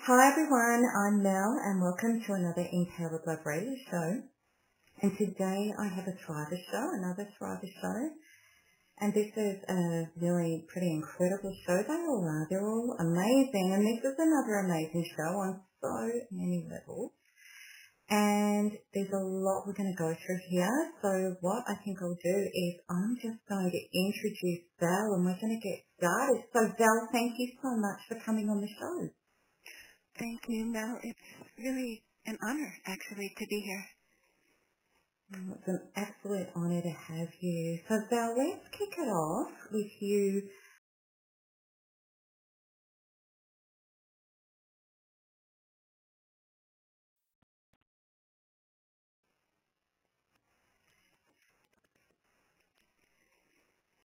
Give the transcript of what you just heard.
Hi everyone, I'm Mel and welcome to another Empowered Love Radio show. And today I have a Thriver show, another Thriver show. And this is a really pretty incredible show. They all are. They're all amazing. And this is another amazing show on so many levels. And there's a lot we're going to go through here. So what I think I'll do is I'm just going to introduce Val and we're going to get started. So Val, thank you so much for coming on the show. Thank you, Mel. It's really an honor, actually, to be here. Oh, It's an absolute honour to have you. So Val, let's kick it off with you